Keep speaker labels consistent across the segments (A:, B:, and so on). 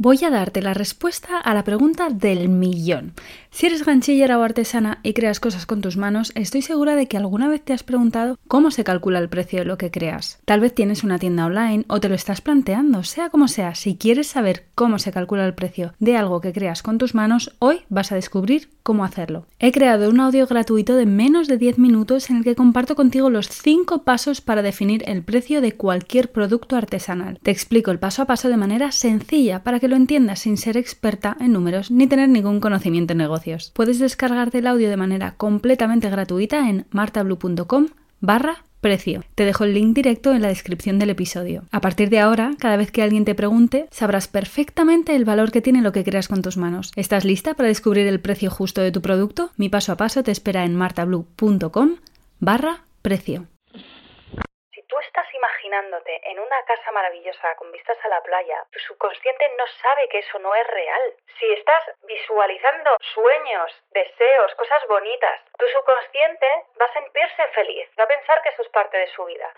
A: Voy a darte la respuesta a la pregunta del millón. Si eres ganchillera o artesana y creas cosas con tus manos, estoy segura de que alguna vez te has preguntado cómo se calcula el precio de lo que creas. Tal vez tienes una tienda online o te lo estás planteando, sea como sea, si quieres saber cómo se calcula el precio de algo que creas con tus manos, hoy vas a descubrir cómo hacerlo. He creado un audio gratuito de menos de 10 minutos en el que comparto contigo los 5 pasos para definir el precio de cualquier producto artesanal. Te explico el paso a paso de manera sencilla para que lo entiendas sin ser experta en números ni tener ningún conocimiento en negocios. Puedes descargarte el audio de manera completamente gratuita en martablue.com barra precio. Te dejo el link directo en la descripción del episodio. A partir de ahora, cada vez que alguien te pregunte, sabrás perfectamente el valor que tiene lo que creas con tus manos. ¿Estás lista para descubrir el precio justo de tu producto? Mi paso a paso te espera en martablue.com barra precio
B: imaginándote en una casa maravillosa con vistas a la playa, tu subconsciente no sabe que eso no es real. Si estás visualizando sueños, deseos, cosas bonitas, tu subconsciente va a sentirse feliz, va a pensar que eso es parte de su vida.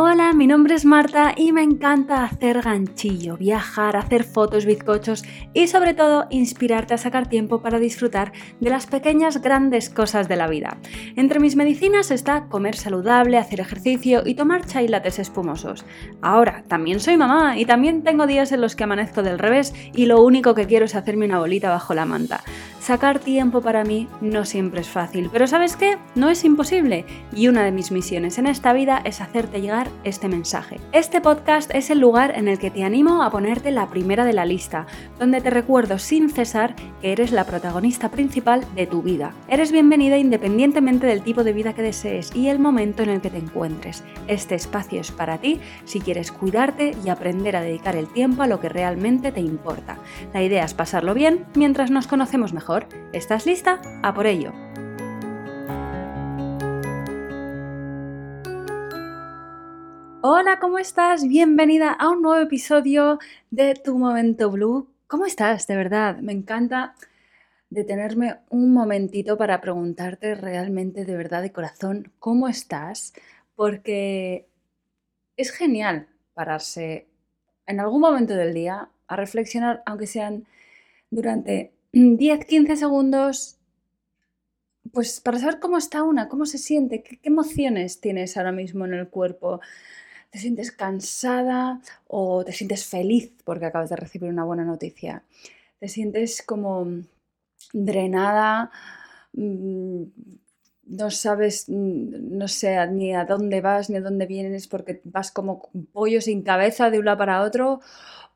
A: Hola, mi nombre es Marta y me encanta hacer ganchillo, viajar, hacer fotos, bizcochos y sobre todo inspirarte a sacar tiempo para disfrutar de las pequeñas grandes cosas de la vida. Entre mis medicinas está comer saludable, hacer ejercicio y tomar chai lates espumosos. Ahora, también soy mamá y también tengo días en los que amanezco del revés y lo único que quiero es hacerme una bolita bajo la manta. Sacar tiempo para mí no siempre es fácil, pero ¿sabes qué? No es imposible y una de mis misiones en esta vida es hacerte llegar este mensaje. Este podcast es el lugar en el que te animo a ponerte la primera de la lista, donde te recuerdo sin cesar que eres la protagonista principal de tu vida. Eres bienvenida independientemente del tipo de vida que desees y el momento en el que te encuentres. Este espacio es para ti si quieres cuidarte y aprender a dedicar el tiempo a lo que realmente te importa. La idea es pasarlo bien mientras nos conocemos mejor ¿Estás lista? A por ello. Hola, ¿cómo estás? Bienvenida a un nuevo episodio de Tu Momento Blue. ¿Cómo estás? De verdad, me encanta detenerme un momentito para preguntarte realmente de verdad de corazón cómo estás, porque es genial pararse en algún momento del día a reflexionar, aunque sean durante 10-15 segundos, pues para saber cómo está una, cómo se siente, qué, emociones tienes ahora mismo en el cuerpo. ¿Te sientes cansada o te sientes feliz porque acabas de recibir una buena noticia? ¿Te sientes como drenada? Mm, no sabes, mm, no sé, ni a dónde vas ni a dónde vienes porque vas como pollo sin cabeza de un lado para otro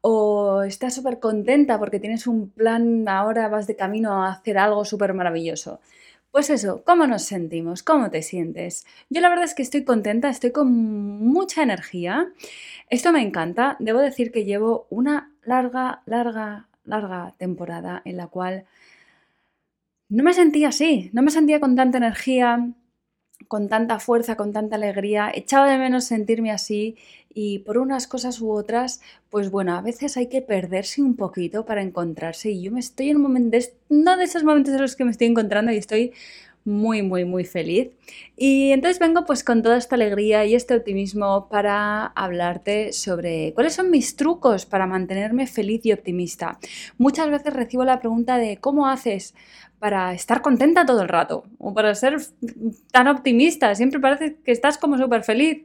A: o estás súper contenta porque tienes un plan, ahora vas de camino a hacer algo súper maravilloso. Pues eso, ¿cómo nos sentimos? ¿Cómo te sientes? Yo la verdad es que estoy contenta, estoy con mucha energía. Esto me encanta. Debo decir que llevo una larga, larga, larga temporada en la cual no me sentía así, no me sentía con tanta energía, con tanta fuerza, con tanta alegría. Echaba de menos sentirme así y por unas cosas u otras, pues bueno, a veces hay que perderse un poquito para encontrarse y yo me estoy en un momento, no de esos momentos en los que me estoy encontrando y estoy muy, muy, muy feliz. Y entonces vengo pues con toda esta alegría y este optimismo para hablarte sobre cuáles son mis trucos para mantenerme feliz y optimista. Muchas veces recibo la pregunta de cómo haces para estar contenta todo el rato o para ser tan optimista. Siempre parece que estás como súper feliz.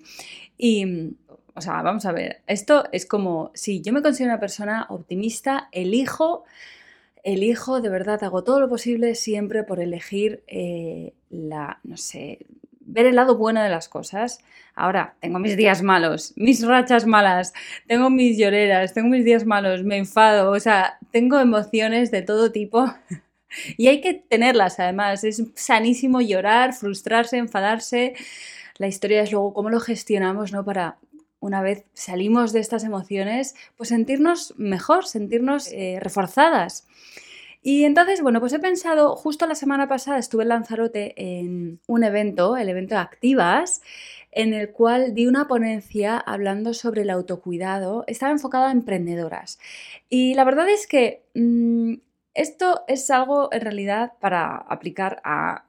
A: Y, o sea, vamos a ver, esto es como, si yo me considero una persona optimista, elijo, elijo, de verdad, hago todo lo posible siempre por elegir eh, la, no sé, ver el lado bueno de las cosas. Ahora, tengo mis días malos, mis rachas malas, tengo mis lloreras, tengo mis días malos, me enfado, o sea, tengo emociones de todo tipo y hay que tenerlas, además. Es sanísimo llorar, frustrarse, enfadarse. La historia es luego cómo lo gestionamos, ¿no? Para una vez salimos de estas emociones, pues sentirnos mejor, sentirnos eh, reforzadas. Y entonces, bueno, pues he pensado, justo la semana pasada estuve en Lanzarote en un evento, el evento de Activas, en el cual di una ponencia hablando sobre el autocuidado. Estaba enfocada a emprendedoras. Y la verdad es que mm, esto es algo en realidad para aplicar a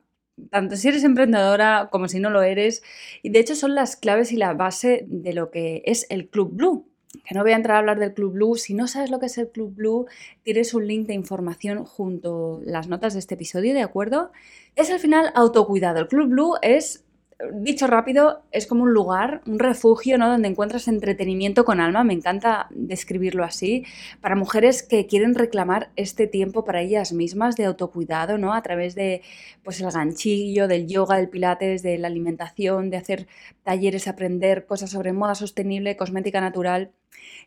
A: tanto si eres emprendedora como si no lo eres. Y de hecho son las claves y la base de lo que es el Club Blue. Que no voy a entrar a hablar del Club Blue. Si no sabes lo que es el Club Blue, tienes un link de información junto a las notas de este episodio, ¿de acuerdo? Es al final autocuidado. El Club Blue es dicho rápido, es como un lugar, un refugio, ¿no? Donde encuentras entretenimiento con alma, me encanta describirlo así, para mujeres que quieren reclamar este tiempo para ellas mismas de autocuidado, ¿no? A través de, pues, el ganchillo, del yoga, del pilates, de la alimentación, de hacer talleres, aprender cosas sobre moda sostenible, cosmética natural.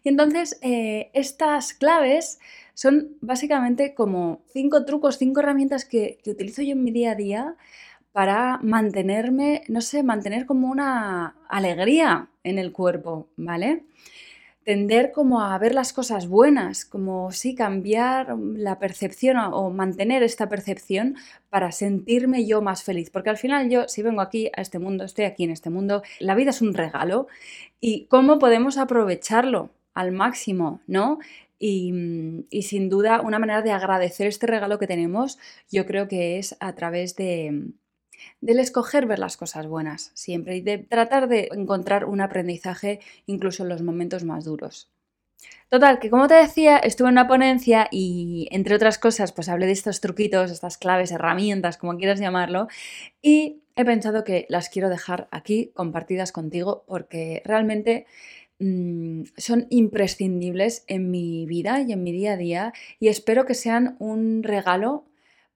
A: Y entonces, eh, estas claves son básicamente como cinco trucos, cinco herramientas que, que utilizo yo en mi día a día para mantenerme, no sé, mantener como una alegría en el cuerpo, ¿vale? Tender como a ver las cosas buenas, como sí, cambiar la percepción o, mantener esta percepción para sentirme yo más feliz. Porque al final yo, si vengo aquí a este mundo, estoy aquí en este mundo, la vida es un regalo y cómo podemos aprovecharlo al máximo, ¿no? Y, y, sin duda una manera de agradecer este regalo que tenemos, yo creo que es a través de, del escoger ver las cosas buenas siempre y de tratar de encontrar un aprendizaje incluso en los momentos más duros. Total, que como te decía, estuve en una ponencia y entre otras cosas, pues hablé de estos truquitos, estas claves, herramientas, como quieras llamarlo, y he pensado que las quiero dejar aquí compartidas contigo porque realmente mm, son imprescindibles en mi vida y en mi día a día y espero que sean un regalo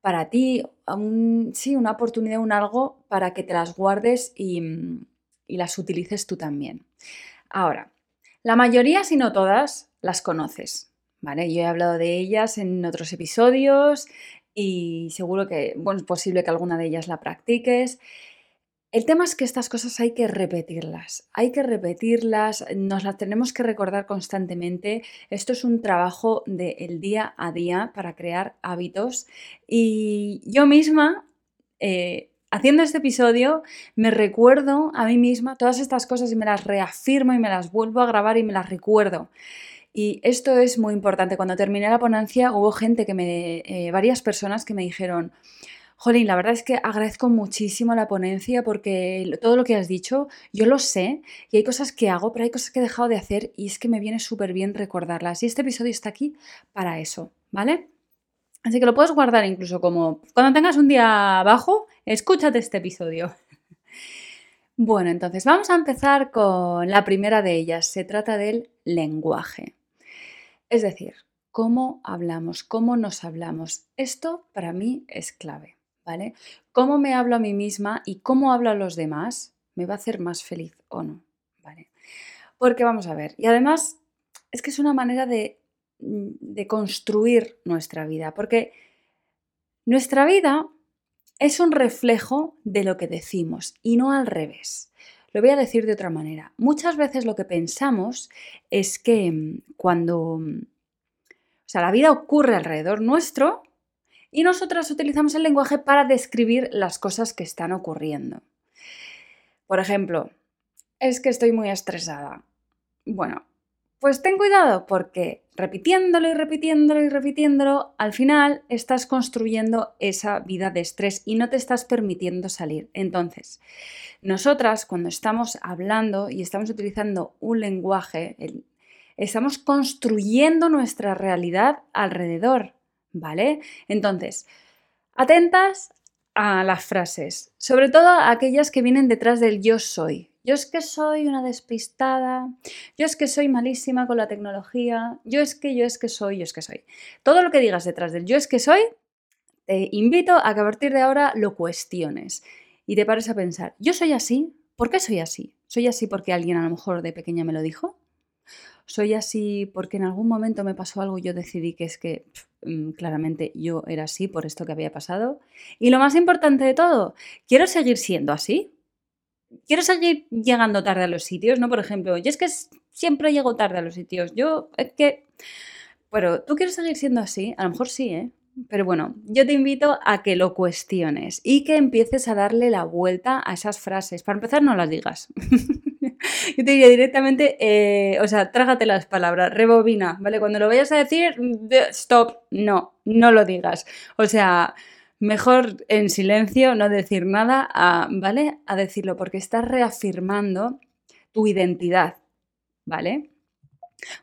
A: para ti, sí, una oportunidad, un algo para que te las guardes y, y las utilices tú también. Ahora, la mayoría, si no todas, las conoces. ¿Vale? Yo he hablado de ellas en otros episodios y seguro que bueno, es posible que alguna de ellas la practiques. El tema es que estas cosas hay que repetirlas, hay que repetirlas, nos las tenemos que recordar constantemente. Esto es un trabajo del día a día para crear hábitos y yo misma, eh, haciendo este episodio, me recuerdo a mí misma todas estas cosas y me las reafirmo y me las vuelvo a grabar y me las recuerdo. Y esto es muy importante. Cuando terminé la ponencia hubo gente que me, eh, varias personas que me dijeron, Jolín, la verdad es que agradezco muchísimo la ponencia porque todo lo que has dicho yo lo sé y hay cosas que hago, pero hay cosas que he dejado de hacer y es que me viene súper bien recordarlas. Y este episodio está aquí para eso, ¿vale? Así que lo puedes guardar incluso como cuando tengas un día bajo, escúchate este episodio. Bueno, entonces vamos a empezar con la primera de ellas. Se trata del lenguaje. Es decir, cómo hablamos, cómo nos hablamos. Esto para mí es clave. ¿Vale? Cómo me hablo a mí misma y cómo hablo a los demás me va a hacer más feliz o no, ¿vale? Porque vamos a ver, y además es que es una manera de, mm, de construir nuestra vida, porque nuestra vida es un reflejo de lo que decimos y no al revés. Lo voy a decir de otra manera. Muchas veces lo que pensamos es que mm, cuando, mm, o sea, la vida ocurre alrededor nuestro, y nosotras utilizamos el lenguaje para describir las cosas que están ocurriendo. Por ejemplo, es que estoy muy estresada. Bueno, pues ten cuidado porque repitiéndolo y repitiéndolo y repitiéndolo, al final estás construyendo esa vida de estrés y no te estás permitiendo salir. Entonces, nosotras cuando estamos hablando y estamos utilizando un lenguaje, estamos construyendo nuestra realidad alrededor. ¿Vale? Entonces, atentas a las frases, sobre todo aquellas que vienen detrás del yo soy. Yo es que soy una despistada, yo es que soy malísima con la tecnología, yo es que, yo es que soy, yo es que soy. Todo lo que digas detrás del yo es que soy, te invito a que a partir de ahora lo cuestiones y te pares a pensar, yo soy así, ¿por qué soy así? ¿Soy así porque alguien a lo mejor de pequeña me lo dijo? soy así porque en algún momento me pasó algo y yo decidí que es que claramente yo era así por esto que había pasado. Y lo más importante de todo, quiero seguir siendo así. Quiero seguir llegando tarde a los sitios, ¿no? Por ejemplo, yo es que siempre llego tarde a los sitios. Yo es que... Pero tú quieres seguir siendo así, a lo mejor sí, ¿eh? Pero bueno, yo te invito a que lo cuestiones y que empieces a darle la vuelta a esas frases. Para empezar, no las digas. Yo te diría directamente, eh, o sea, trágate las palabras, rebobina, ¿vale? Cuando lo vayas a decir, stop, no, no lo digas. O sea, mejor en silencio, no decir nada, ¿vale? A decirlo, porque estás reafirmando tu identidad, ¿vale?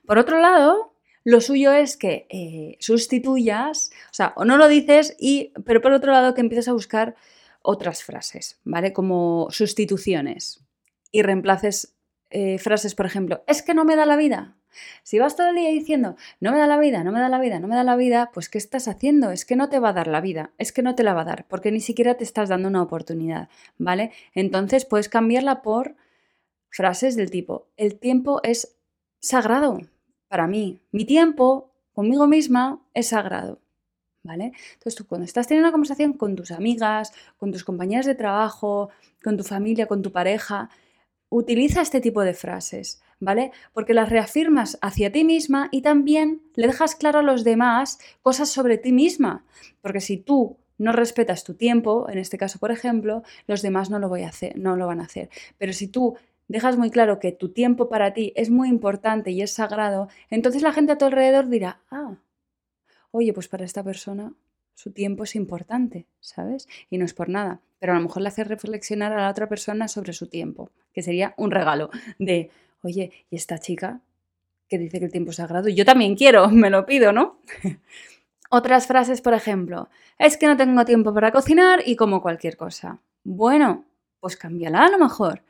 A: Por otro lado, lo suyo es que eh, sustituyas, o sea, o no lo dices, y, pero por otro lado que empieces a buscar otras frases, ¿vale? Como sustituciones y reemplaces eh, frases, por ejemplo, es que no me da la vida. Si vas todo el día diciendo, no me da la vida, no me da la vida, no me da la vida, pues ¿qué estás haciendo? Es que no te va a dar la vida, es que no te la va a dar, porque ni siquiera te estás dando una oportunidad, ¿vale? Entonces puedes cambiarla por frases del tipo, el tiempo es sagrado para mí, mi tiempo conmigo misma es sagrado. ¿Vale? Entonces tú cuando estás teniendo una conversación con tus amigas, con tus compañeras de trabajo, con tu familia, con tu pareja, utiliza este tipo de frases, ¿vale? Porque las reafirmas hacia ti misma y también le dejas claro a los demás cosas sobre ti misma. Porque si tú no respetas tu tiempo, en este caso, por ejemplo, los demás no lo, voy a hacer, no lo van a hacer. Pero si tú dejas muy claro que tu tiempo para ti es muy importante y es sagrado, entonces la gente a tu alrededor dirá, ah, oye, pues para esta persona su tiempo es importante, ¿sabes? Y no es por nada, pero a lo mejor le hace reflexionar a la otra persona sobre su tiempo, que sería un regalo de, oye, ¿y esta chica que dice que el tiempo es sagrado? Yo también quiero, me lo pido, ¿no? Otras frases, por ejemplo, es que no tengo tiempo para cocinar y como cualquier cosa. Bueno, pues cámbiala a lo mejor.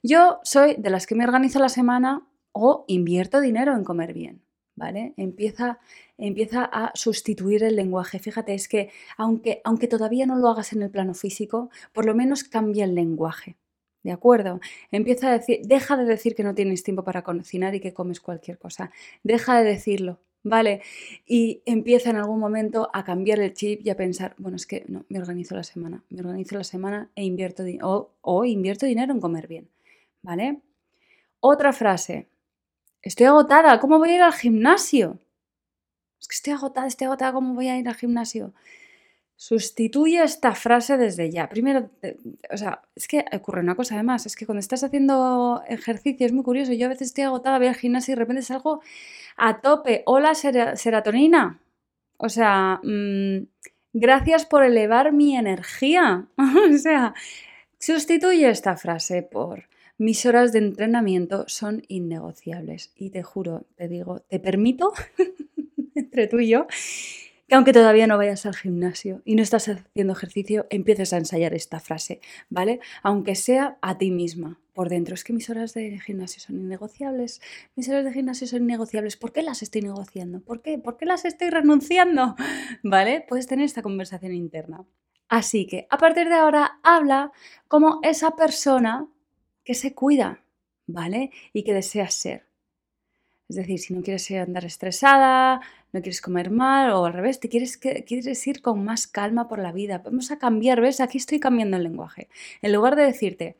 A: Yo soy de las que me organizo la semana o invierto dinero en comer bien, ¿vale? Empieza, empieza a sustituir el lenguaje. Fíjate, es que aunque, aunque todavía no lo hagas en el plano físico, por lo menos cambia el lenguaje. ¿De acuerdo? Empieza a decir, deja de decir que no tienes tiempo para cocinar y que comes cualquier cosa. Deja de decirlo, ¿vale? Y empieza en algún momento a cambiar el chip y a pensar, bueno, es que no, me organizo la semana, me organizo la semana e invierto, o, o invierto dinero en comer bien. ¿vale? Otra frase. Estoy agotada, ¿cómo voy a ir al gimnasio? Es que estoy agotada, estoy agotada, ¿cómo voy a ir al gimnasio? Sustituye esta frase desde ya. Primero, eh, o sea, es que ocurre una cosa además, es que cuando estás haciendo ejercicio es muy curioso. Yo a veces estoy agotada, voy al gimnasio y de repente salgo a tope. Hola, serotonina. O sea, mm, gracias por elevar mi energía. o sea, sustituye esta frase por mis horas de entrenamiento son innegociables y te juro, te digo, te permito, entre tú y yo, que aunque todavía no vayas al gimnasio y no estás haciendo ejercicio, empieces a ensayar esta frase, ¿vale? Aunque sea a ti misma, por dentro. Es que mis horas de gimnasio son innegociables, mis horas de gimnasio son innegociables. ¿Por qué las estoy negociando? ¿Por qué? ¿Por qué las estoy renunciando? ¿Vale? Puedes tener esta conversación interna. Así que a partir de ahora habla como esa persona que se cuida, ¿vale? Y que deseas ser. Es decir, si no quieres andar estresada, no quieres comer mal o al revés, te quieres, quieres ir con más calma por la vida. Vamos a cambiar, ¿ves? Aquí estoy cambiando el lenguaje. En lugar de decirte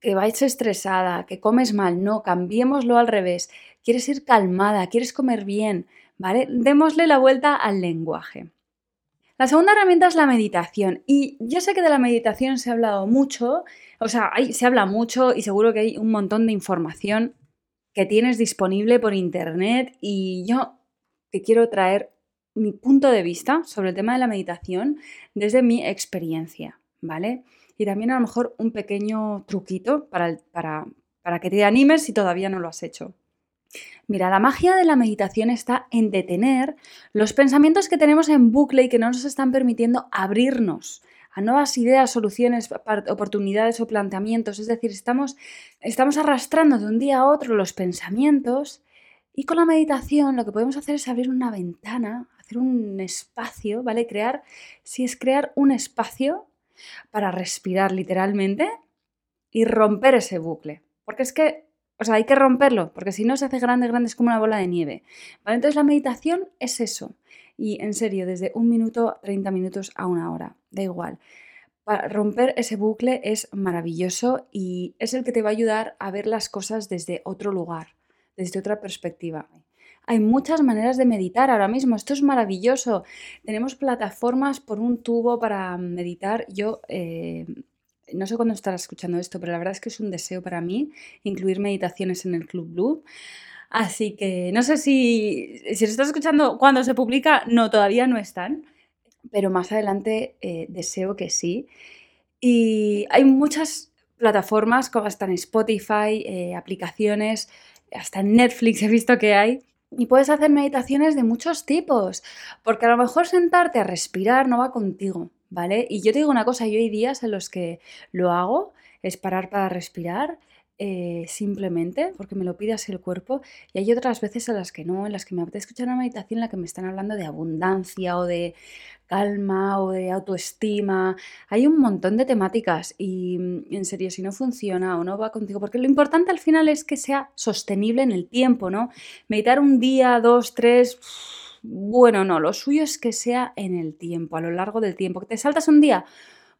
A: que vais estresada, que comes mal, no, cambiémoslo al revés. Quieres ir calmada, quieres comer bien, ¿vale? Démosle la vuelta al lenguaje. La segunda herramienta es la meditación. Y yo sé que de la meditación se ha hablado mucho, o sea, se habla mucho y seguro que hay un montón de información que tienes disponible por internet y yo te quiero traer mi punto de vista sobre el tema de la meditación desde mi experiencia, ¿vale? Y también a lo mejor un pequeño truquito para, para, para que te animes si todavía no lo has hecho. Mira, la magia de la meditación está en detener los pensamientos que tenemos en bucle y que no nos están permitiendo abrirnos a nuevas ideas, soluciones, oportunidades o planteamientos. Es decir, estamos, estamos arrastrando de un día a otro los pensamientos y con la meditación lo que podemos hacer es abrir una ventana, hacer un espacio, ¿vale? Crear, si es crear un espacio para respirar literalmente y romper ese bucle. Porque es que o sea, hay que romperlo, porque si no se hace grande, grande es como una bola de nieve. Entonces la meditación es eso. Y en serio, desde un minuto, 30 minutos a una hora, da igual. Para romper ese bucle es maravilloso y es el que te va a ayudar a ver las cosas desde otro lugar, desde otra perspectiva. Hay muchas maneras de meditar ahora mismo, esto es maravilloso. Tenemos plataformas por un tubo para meditar. Yo eh, no sé cuándo estarás escuchando esto, pero la verdad es que es un deseo para mí incluir meditaciones en el Club Blue. Así que no sé si, si lo estás escuchando cuando se publica, no, todavía no están. pero más adelante eh, deseo que sí. Y hay muchas plataformas como en Spotify, eh, aplicaciones, hasta en Netflix he visto que hay. Y puedes hacer meditaciones de muchos tipos, porque a lo mejor sentarte a respirar no va contigo, ¿vale? Y yo te digo una cosa, yo hay días en los que lo hago, es parar para respirar eh, simplemente porque me lo pide así el cuerpo y hay otras veces en las que no, en las que me apetece escuchar una meditación en la que me están hablando de abundancia o de calma o de autoestima. Hay un montón de temáticas y mm, en serio, si no funciona o no va contigo, porque lo importante al final es que sea sostenible en el tiempo, ¿no? Meditar un día, dos, tres... Bueno, no, lo suyo es que sea en el tiempo, a lo largo del tiempo. Que te saltas un día,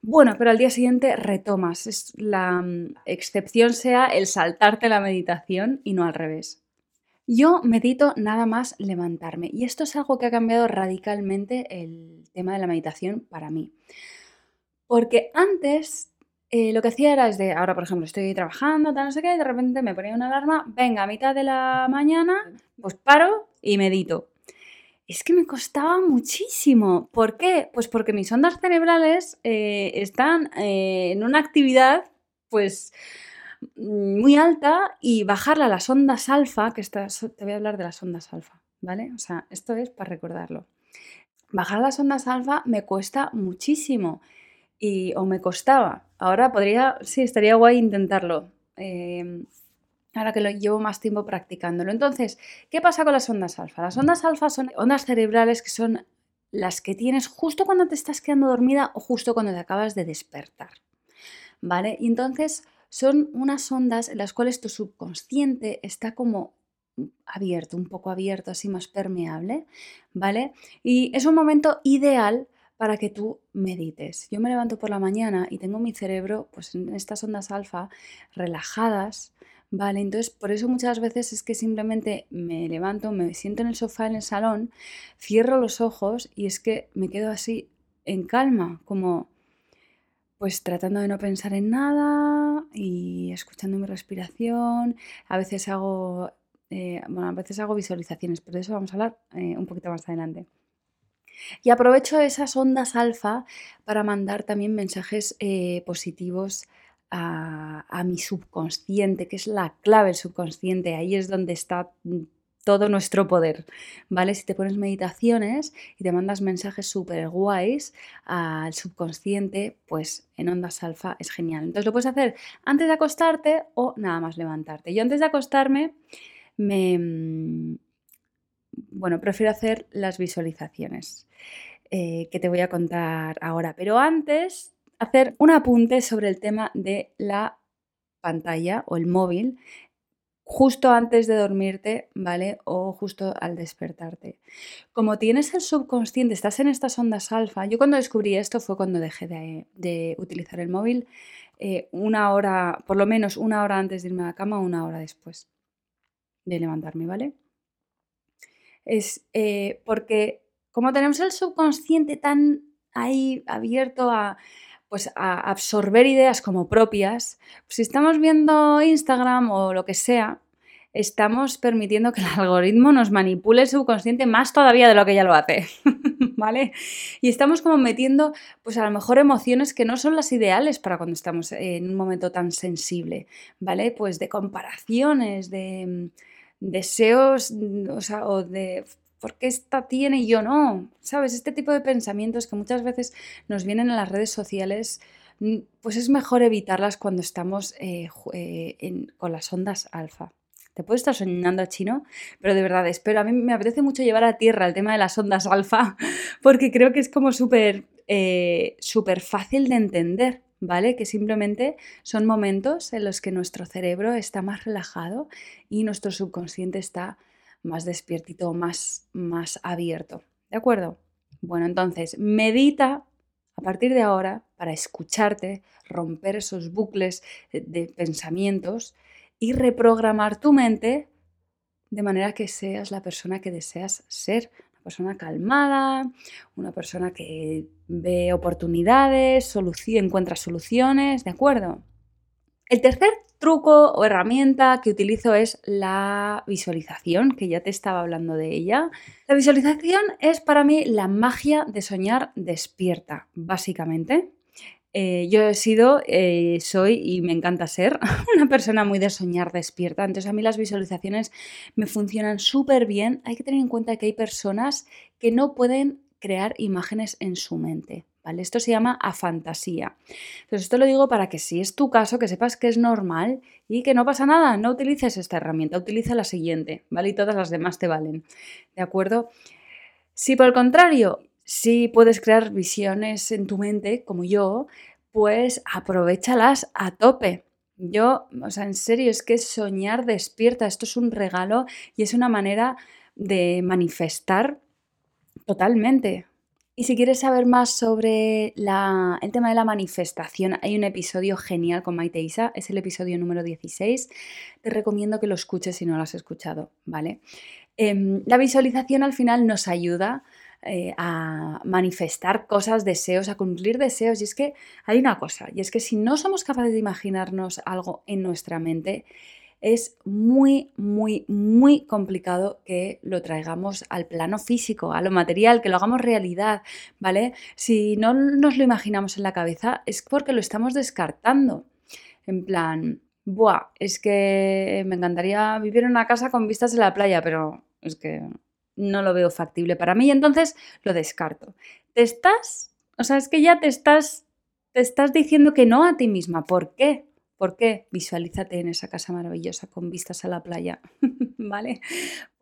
A: bueno, pero al día siguiente retomas. Es la mm, excepción sea el saltarte la meditación y no al revés. Yo medito nada más levantarme y esto es algo que ha cambiado radicalmente el tema de la meditación para mí. Porque antes eh, lo que hacía era desde, ahora por ejemplo estoy trabajando, tal, no sé qué, y de repente me ponía una alarma, venga, a mitad de la mañana, pues paro y medito es que me costaba muchísimo. ¿Por qué? Pues porque mis ondas cerebrales eh, están eh, en una actividad, pues muy alta y bajarla a las ondas alfa, que te voy a hablar de las ondas alfa, ¿vale? O sea, esto es para recordarlo. Bajar las ondas alfa me cuesta muchísimo y, o me costaba. Ahora podría, sí, estaría guay intentarlo. Eh, ahora que lo llevo más tiempo practicándolo. Entonces, ¿qué pasa con las ondas alfa? Las ondas alfa son ondas cerebrales que son las que tienes justo cuando te estás quedando dormida o justo cuando te acabas de despertar. ¿Vale? Y entonces son unas ondas en las cuales tu subconsciente está como abierto, un poco abierto, así más permeable, ¿vale? Y es un momento ideal para que tú medites. Yo me levanto por la mañana y tengo mi cerebro pues en estas ondas alfa relajadas, Vale, entonces por eso muchas veces es que simplemente me levanto, me siento en el sofá en el salón, cierro los ojos y es que me quedo así en calma, como pues tratando de no pensar en nada y escuchando mi respiración. A veces hago, eh, bueno, a veces hago visualizaciones, pero de eso vamos a hablar eh, un poquito más adelante. Y aprovecho esas ondas alfa para mandar también mensajes eh, positivos a, mi subconsciente, que es la clave del subconsciente, ahí es donde está mm, todo nuestro poder, ¿vale? Si te pones meditaciones y te mandas mensajes súper guays al subconsciente, pues en ondas alfa es genial. Entonces lo puedes hacer antes de acostarte o nada más levantarte. Yo antes de acostarme me... Mm, bueno, prefiero hacer las visualizaciones eh, que te voy a contar ahora, pero antes hacer un apunte sobre el tema de la pantalla o el móvil justo antes de dormirte, ¿vale? O justo al despertarte. Como tienes el subconsciente, estás en estas ondas alfa, yo cuando descubrí esto fue cuando dejé de, utilizar el móvil eh, una hora, por lo menos una hora antes de irme a la cama una hora después de levantarme, ¿vale? Es eh, porque como tenemos el subconsciente tan ahí abierto a pues a absorber ideas como propias, si estamos viendo Instagram o lo que sea, estamos permitiendo que el algoritmo nos manipule el subconsciente más todavía de lo que ya lo hace, ¿vale? Y estamos como metiendo, pues a lo mejor emociones que no son las ideales para cuando estamos en un momento tan sensible, ¿vale? Pues de comparaciones, de mm, deseos, mm, o sea, o de ¿por qué esta tiene y yo no? ¿Sabes? Este tipo de pensamientos que muchas veces nos vienen en las redes sociales, mm, pues es mejor evitarlas cuando estamos eh, eh, con las ondas alfa. Te puedo estar soñando chino, pero de verdad espero. A mí me apetece mucho llevar a tierra el tema de las ondas alfa, porque creo que es como súper eh, súper fácil de entender, ¿vale? Que simplemente son momentos en los que nuestro cerebro está más relajado y nuestro subconsciente está más despiertito, más, más abierto. ¿De acuerdo? Bueno, entonces, medita a partir de ahora para escucharte, romper esos bucles de pensamientos y reprogramar tu mente de manera que seas la persona que deseas ser. Una persona calmada, una persona que ve oportunidades, encuentra soluciones, ¿de acuerdo? El tercer truco o herramienta que utilizo es la visualización, que ya te estaba hablando de ella. La visualización es para mí la magia de soñar despierta, básicamente. Eh, yo he sido, eh, soy y me encanta ser una persona muy de soñar despierta. Entonces a mí las visualizaciones me funcionan súper bien. Hay que tener en cuenta que hay personas que no pueden crear imágenes en su mente. ¿Vale? Esto se llama afantasía. Entonces, esto lo digo para que si es tu caso, que sepas que es normal y que no pasa nada, no utilices esta herramienta, utiliza la siguiente, ¿vale? Y todas las demás te valen, ¿de acuerdo? Si por el contrario, si puedes crear visiones en tu mente, como yo, pues aprovechalas a tope. Yo, o sea, en serio, es que soñar despierta, esto es un regalo y es una manera de manifestar Totalmente. Y si quieres saber más sobre el tema de la manifestación, hay un episodio genial con Maite Isa, es el episodio número 16. Te recomiendo que lo escuches si no lo has escuchado, ¿vale? Em, la visualización al final nos ayuda eh, a manifestar cosas, deseos, a cumplir deseos. Y es que hay una cosa, y es que si no somos capaces de imaginarnos algo en nuestra mente, es muy, muy, muy complicado que lo traigamos al plano físico, a lo material, que lo hagamos realidad, ¿vale? Si no nos lo imaginamos en la cabeza es porque lo estamos descartando. En plan, buah, es que me encantaría vivir en una casa con vistas a la playa, pero es que no lo veo factible para mí, entonces lo descarto. Te estás, o sea, es que ya te estás, te estás diciendo que no a ti misma. ¿Por qué? ¿Por qué? Visualízate en esa casa maravillosa con vistas a la playa, ¿vale?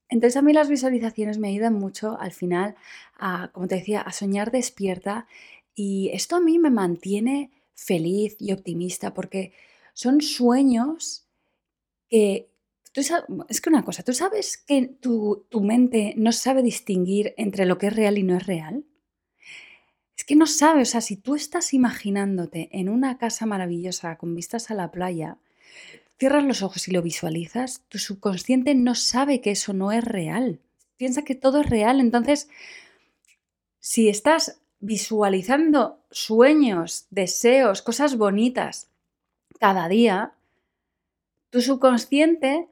A: Entonces a mí las visualizaciones me ayudan mucho al final a, como te decía, a soñar despierta y esto a mí me mantiene feliz y optimista porque son sueños que... es que una cosa, ¿tú sabes que tu, tu mente no sabe distinguir entre lo que es real y no es real? Es que no sabes, o sea, si tú estás imaginándote en una casa maravillosa con vistas a la playa, cierras los ojos y lo visualizas, tu subconsciente no sabe que eso no es real. Piensa que todo es real. Entonces, si estás visualizando sueños, deseos, cosas bonitas cada día, tu subconsciente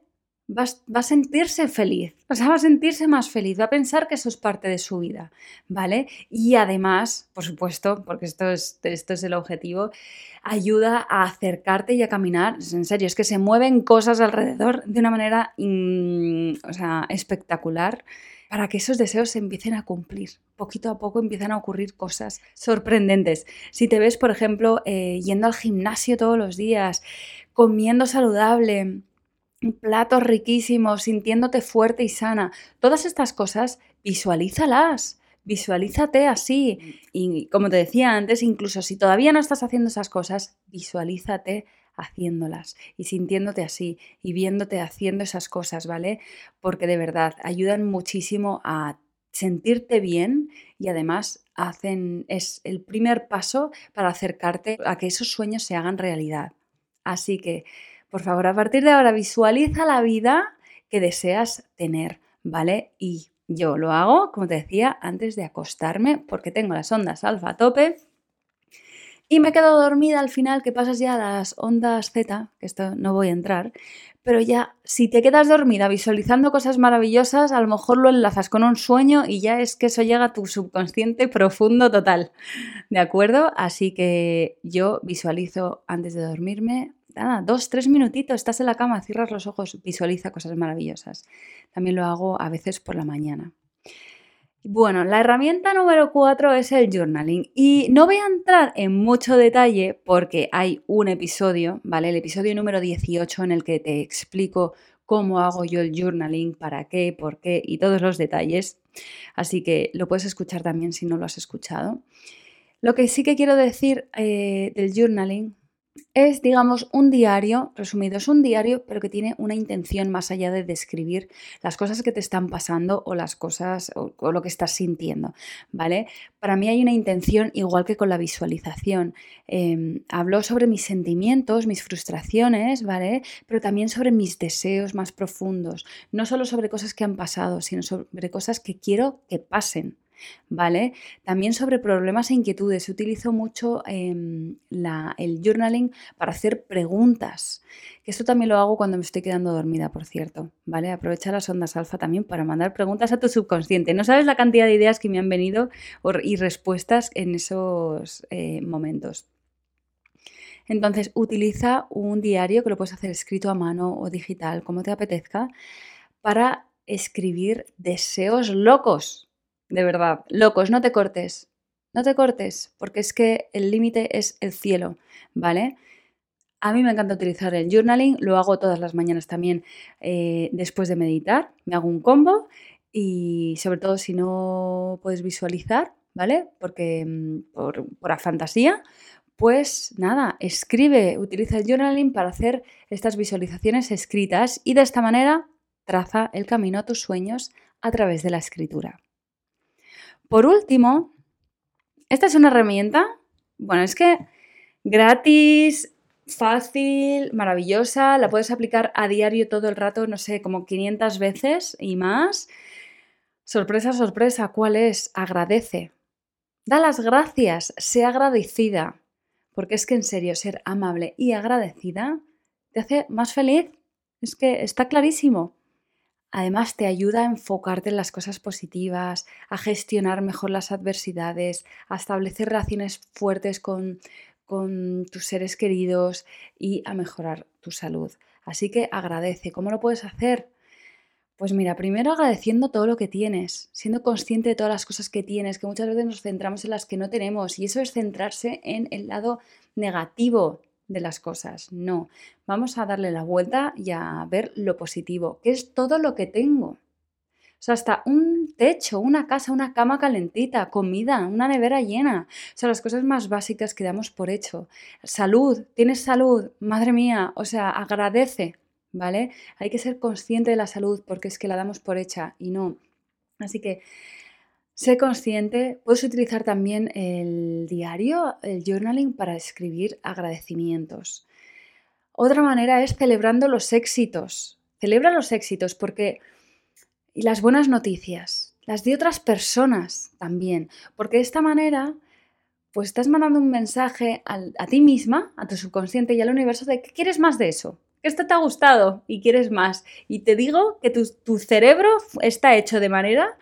A: va, a sentirse feliz, o sea, va a sentirse más feliz, va a pensar que eso es parte de su vida, ¿vale? Y además, por supuesto, porque esto es, esto es el objetivo, ayuda a acercarte y a caminar, en serio, es que se mueven cosas alrededor de una manera o sea, espectacular para que esos deseos se empiecen a cumplir. Poquito a poco empiezan a ocurrir cosas sorprendentes. Si te ves, por ejemplo, eh, yendo al gimnasio todos los días, comiendo saludable, platos riquísimos, sintiéndote fuerte y sana. Todas estas cosas, visualízalas. Visualízate así. Y como te decía antes, incluso si todavía no estás haciendo esas cosas, visualízate haciéndolas y sintiéndote así y viéndote haciendo esas cosas, ¿vale? Porque de verdad ayudan muchísimo a sentirte bien y además hacen es el primer paso para acercarte a que esos sueños se hagan realidad. Así que por favor, a partir de ahora visualiza la vida que deseas tener, ¿vale? Y yo lo hago, como te decía, antes de acostarme porque tengo las ondas alfa a tope y me quedo dormida al final, que pasas ya a las ondas Z, que esto no voy a entrar, pero ya si te quedas dormida visualizando cosas maravillosas, a lo mejor lo enlazas con un sueño y ya es que eso llega a tu subconsciente profundo total, ¿de acuerdo? Así que yo visualizo antes de dormirme dos, tres minutitos, estás en la cama, cierras los ojos, visualiza cosas maravillosas. También lo hago a veces por la mañana. Bueno, la herramienta número cuatro es el journaling y no voy a entrar en mucho detalle porque hay un episodio, ¿vale? El episodio número 18 en el que te explico cómo hago yo el journaling, para qué, por qué y todos los detalles. Así que lo puedes escuchar también si no lo has escuchado. Lo que sí que quiero decir eh, del journaling es, digamos, un diario, resumido, es un diario, pero que tiene una intención más allá de describir las cosas que te están pasando o las cosas o, lo que estás sintiendo, ¿vale? Para mí hay una intención igual que con la visualización. Em, hablo sobre mis sentimientos, mis frustraciones, ¿vale? Pero también sobre mis deseos más profundos, no solo sobre cosas que han pasado, sino sobre cosas que quiero que pasen. ¿Vale? También sobre problemas e inquietudes. Utilizo mucho em, el journaling para hacer preguntas. Esto también lo hago cuando me estoy quedando dormida, por cierto, ¿vale? Aprovecha las ondas alfa también para mandar preguntas a tu subconsciente. No sabes la cantidad de ideas que me han venido y respuestas en esos eh, momentos. Entonces, utiliza un diario que lo puedes hacer escrito a mano o digital, como te apetezca, para escribir deseos locos, de verdad, locos, no te cortes, no te cortes, porque es que el límite es el cielo, ¿vale? A mí me encanta utilizar el journaling, lo hago todas las mañanas también eh, después de meditar, me hago un combo y sobre todo si no puedes visualizar, ¿vale? Porque mm, por, por la fantasía, pues nada, escribe, utiliza el journaling para hacer estas visualizaciones escritas y de esta manera traza el camino a tus sueños a través de la escritura. Por último, esta es una herramienta, bueno, es que gratis, fácil, maravillosa, la puedes aplicar a diario todo el rato, no sé, como 500 veces y más. Sorpresa, sorpresa, ¿cuál es? Agradece. Da las gracias, sé agradecida, porque es que en serio ser amable y agradecida te hace más feliz. Es que está clarísimo. Además, te ayuda a enfocarte en las cosas positivas, a gestionar mejor las adversidades, a establecer relaciones fuertes con, con tus seres queridos y a mejorar tu salud. Así que agradece. ¿Cómo lo puedes hacer? Pues mira, primero agradeciendo todo lo que tienes, siendo consciente de todas las cosas que tienes, que muchas veces nos centramos en las que no tenemos y eso es centrarse en el lado negativo de las cosas. No, vamos a darle la vuelta y a ver lo positivo, que es todo lo que tengo. O sea, hasta un techo, una casa, una cama calentita, comida, una nevera llena. O sea, las cosas más básicas que damos por hecho. Salud, tienes salud, madre mía. O sea, agradece, ¿vale? Hay que ser consciente de la salud porque es que la damos por hecha y no. Así que Sé consciente, puedes utilizar también el diario, el journaling para escribir agradecimientos. Otra manera es celebrando los éxitos. Celebra los éxitos porque y las buenas noticias, las de otras personas también, porque de esta manera pues estás mandando un mensaje a ti misma, a tu subconsciente y al universo de que quieres más de eso, que esto te ha gustado y quieres más. Y te digo que tu, tu cerebro está hecho de manera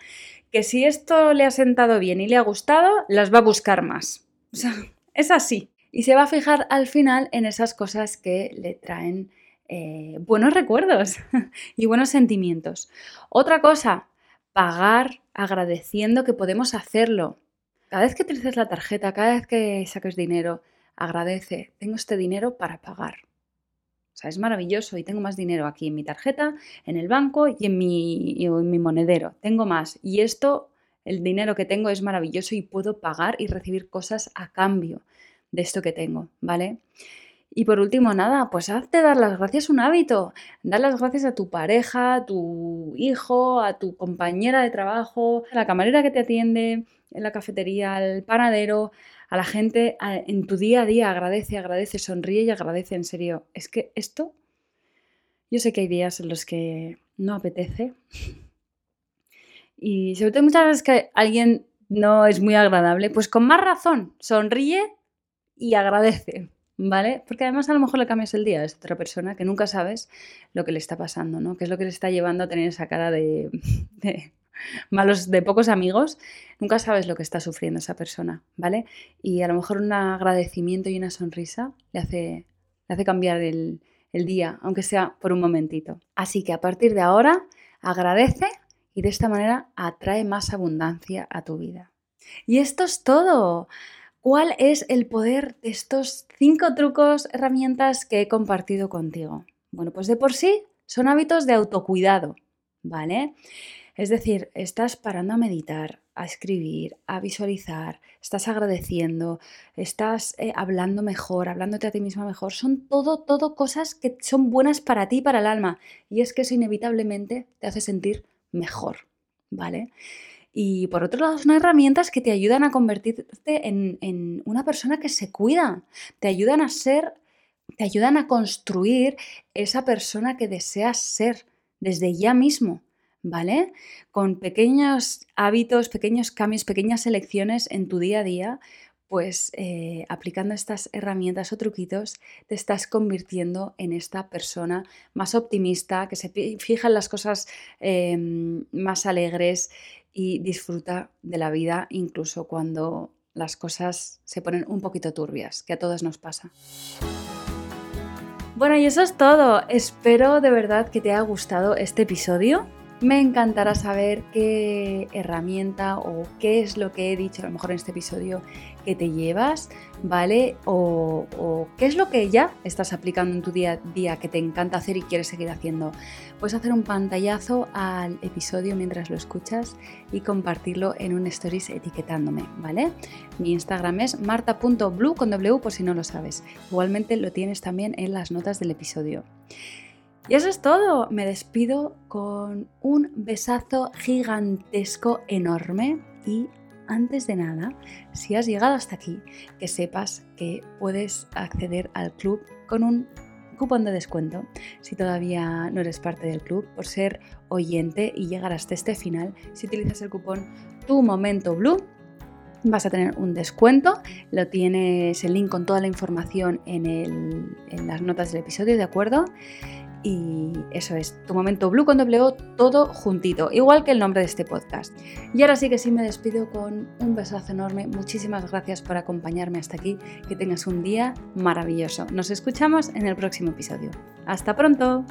A: que si esto le ha sentado bien y le ha gustado, las va a buscar más. O sea, es así. Y se va a fijar al final en esas cosas que le traen eh, buenos recuerdos y buenos sentimientos. Otra cosa, pagar agradeciendo que podemos hacerlo. Cada vez que utilices la tarjeta, cada vez que saques dinero, agradece, tengo este dinero para pagar. O sea, es maravilloso y tengo más dinero aquí en mi tarjeta, en el banco y en mi, monedero. Tengo más. Y esto, el dinero que tengo es maravilloso y puedo pagar y recibir cosas a cambio de esto que tengo, ¿vale? Y por último, nada, pues hazte dar las gracias un hábito. Dar las gracias a tu pareja, a tu hijo, a tu compañera de trabajo, a la camarera que te atiende en la cafetería, al panadero, a la gente en tu día a día, agradece, agradece, sonríe y agradece, en serio. Es que esto, yo sé que hay días en los que no apetece. Y sobre todo muchas veces que alguien no es muy agradable, pues con más razón, sonríe y agradece, ¿vale? Porque además a lo mejor le cambias el día a esta otra persona que nunca sabes lo que le está pasando, ¿no? Que es lo que le está llevando a tener esa cara de malos de pocos amigos, nunca sabes lo que está sufriendo esa persona, ¿vale? Y a lo mejor un agradecimiento y una sonrisa le hace, le hace cambiar el, el día, aunque sea por un momentito. Así que a partir de ahora, agradece y de esta manera atrae más abundancia a tu vida. Y esto es todo. ¿Cuál es el poder de estos cinco trucos, herramientas que he compartido contigo? Bueno, pues de por sí son hábitos de autocuidado, ¿vale? Es decir, estás parando a meditar, a escribir, a visualizar, estás agradeciendo, estás eh, hablando mejor, hablándote a ti misma mejor. Son todo, todo cosas que son buenas para ti para el alma. Y es que eso inevitablemente te hace sentir mejor, ¿vale? Y por otro lado, son herramientas que te ayudan a convertirte en, en una persona que se cuida, te ayudan a ser, te ayudan a construir esa persona que deseas ser desde ya mismo. ¿Vale? Con pequeños hábitos, pequeños cambios, pequeñas elecciones en tu día a día, pues eh, aplicando estas herramientas o truquitos, te estás convirtiendo en esta persona más optimista, que se fija en las cosas em, más alegres y disfruta de la vida incluso cuando las cosas se ponen un poquito turbias, que a todos nos pasa. Bueno, y eso es todo. Espero de verdad que te haya gustado este episodio. Me encantará saber qué herramienta o qué es lo que he dicho a lo mejor en este episodio que te llevas, ¿vale? O, qué es lo que ya estás aplicando en tu día a día que te encanta hacer y quieres seguir haciendo. Puedes hacer un pantallazo al episodio mientras lo escuchas y compartirlo en un stories etiquetándome, ¿vale? Mi Instagram es marta.blue con W por si no lo sabes. Igualmente lo tienes también en las notas del episodio. Y eso es todo. Me despido con un besazo gigantesco, enorme. Y antes de nada, si has llegado hasta aquí, que sepas que puedes acceder al club con un cupón de descuento si todavía no eres parte del club por ser oyente y llegar hasta este final. Si utilizas el cupón Tu Momento Blue, vas a tener un descuento. Lo tienes el link con toda la información en, en las notas del episodio, ¿de acuerdo? Y eso es, tu momento blue con W, todo juntito, igual que el nombre de este podcast. Y ahora sí que sí me despido con un besazo enorme. Muchísimas gracias por acompañarme hasta aquí. Que tengas un día maravilloso. Nos escuchamos en el próximo episodio. Hasta pronto.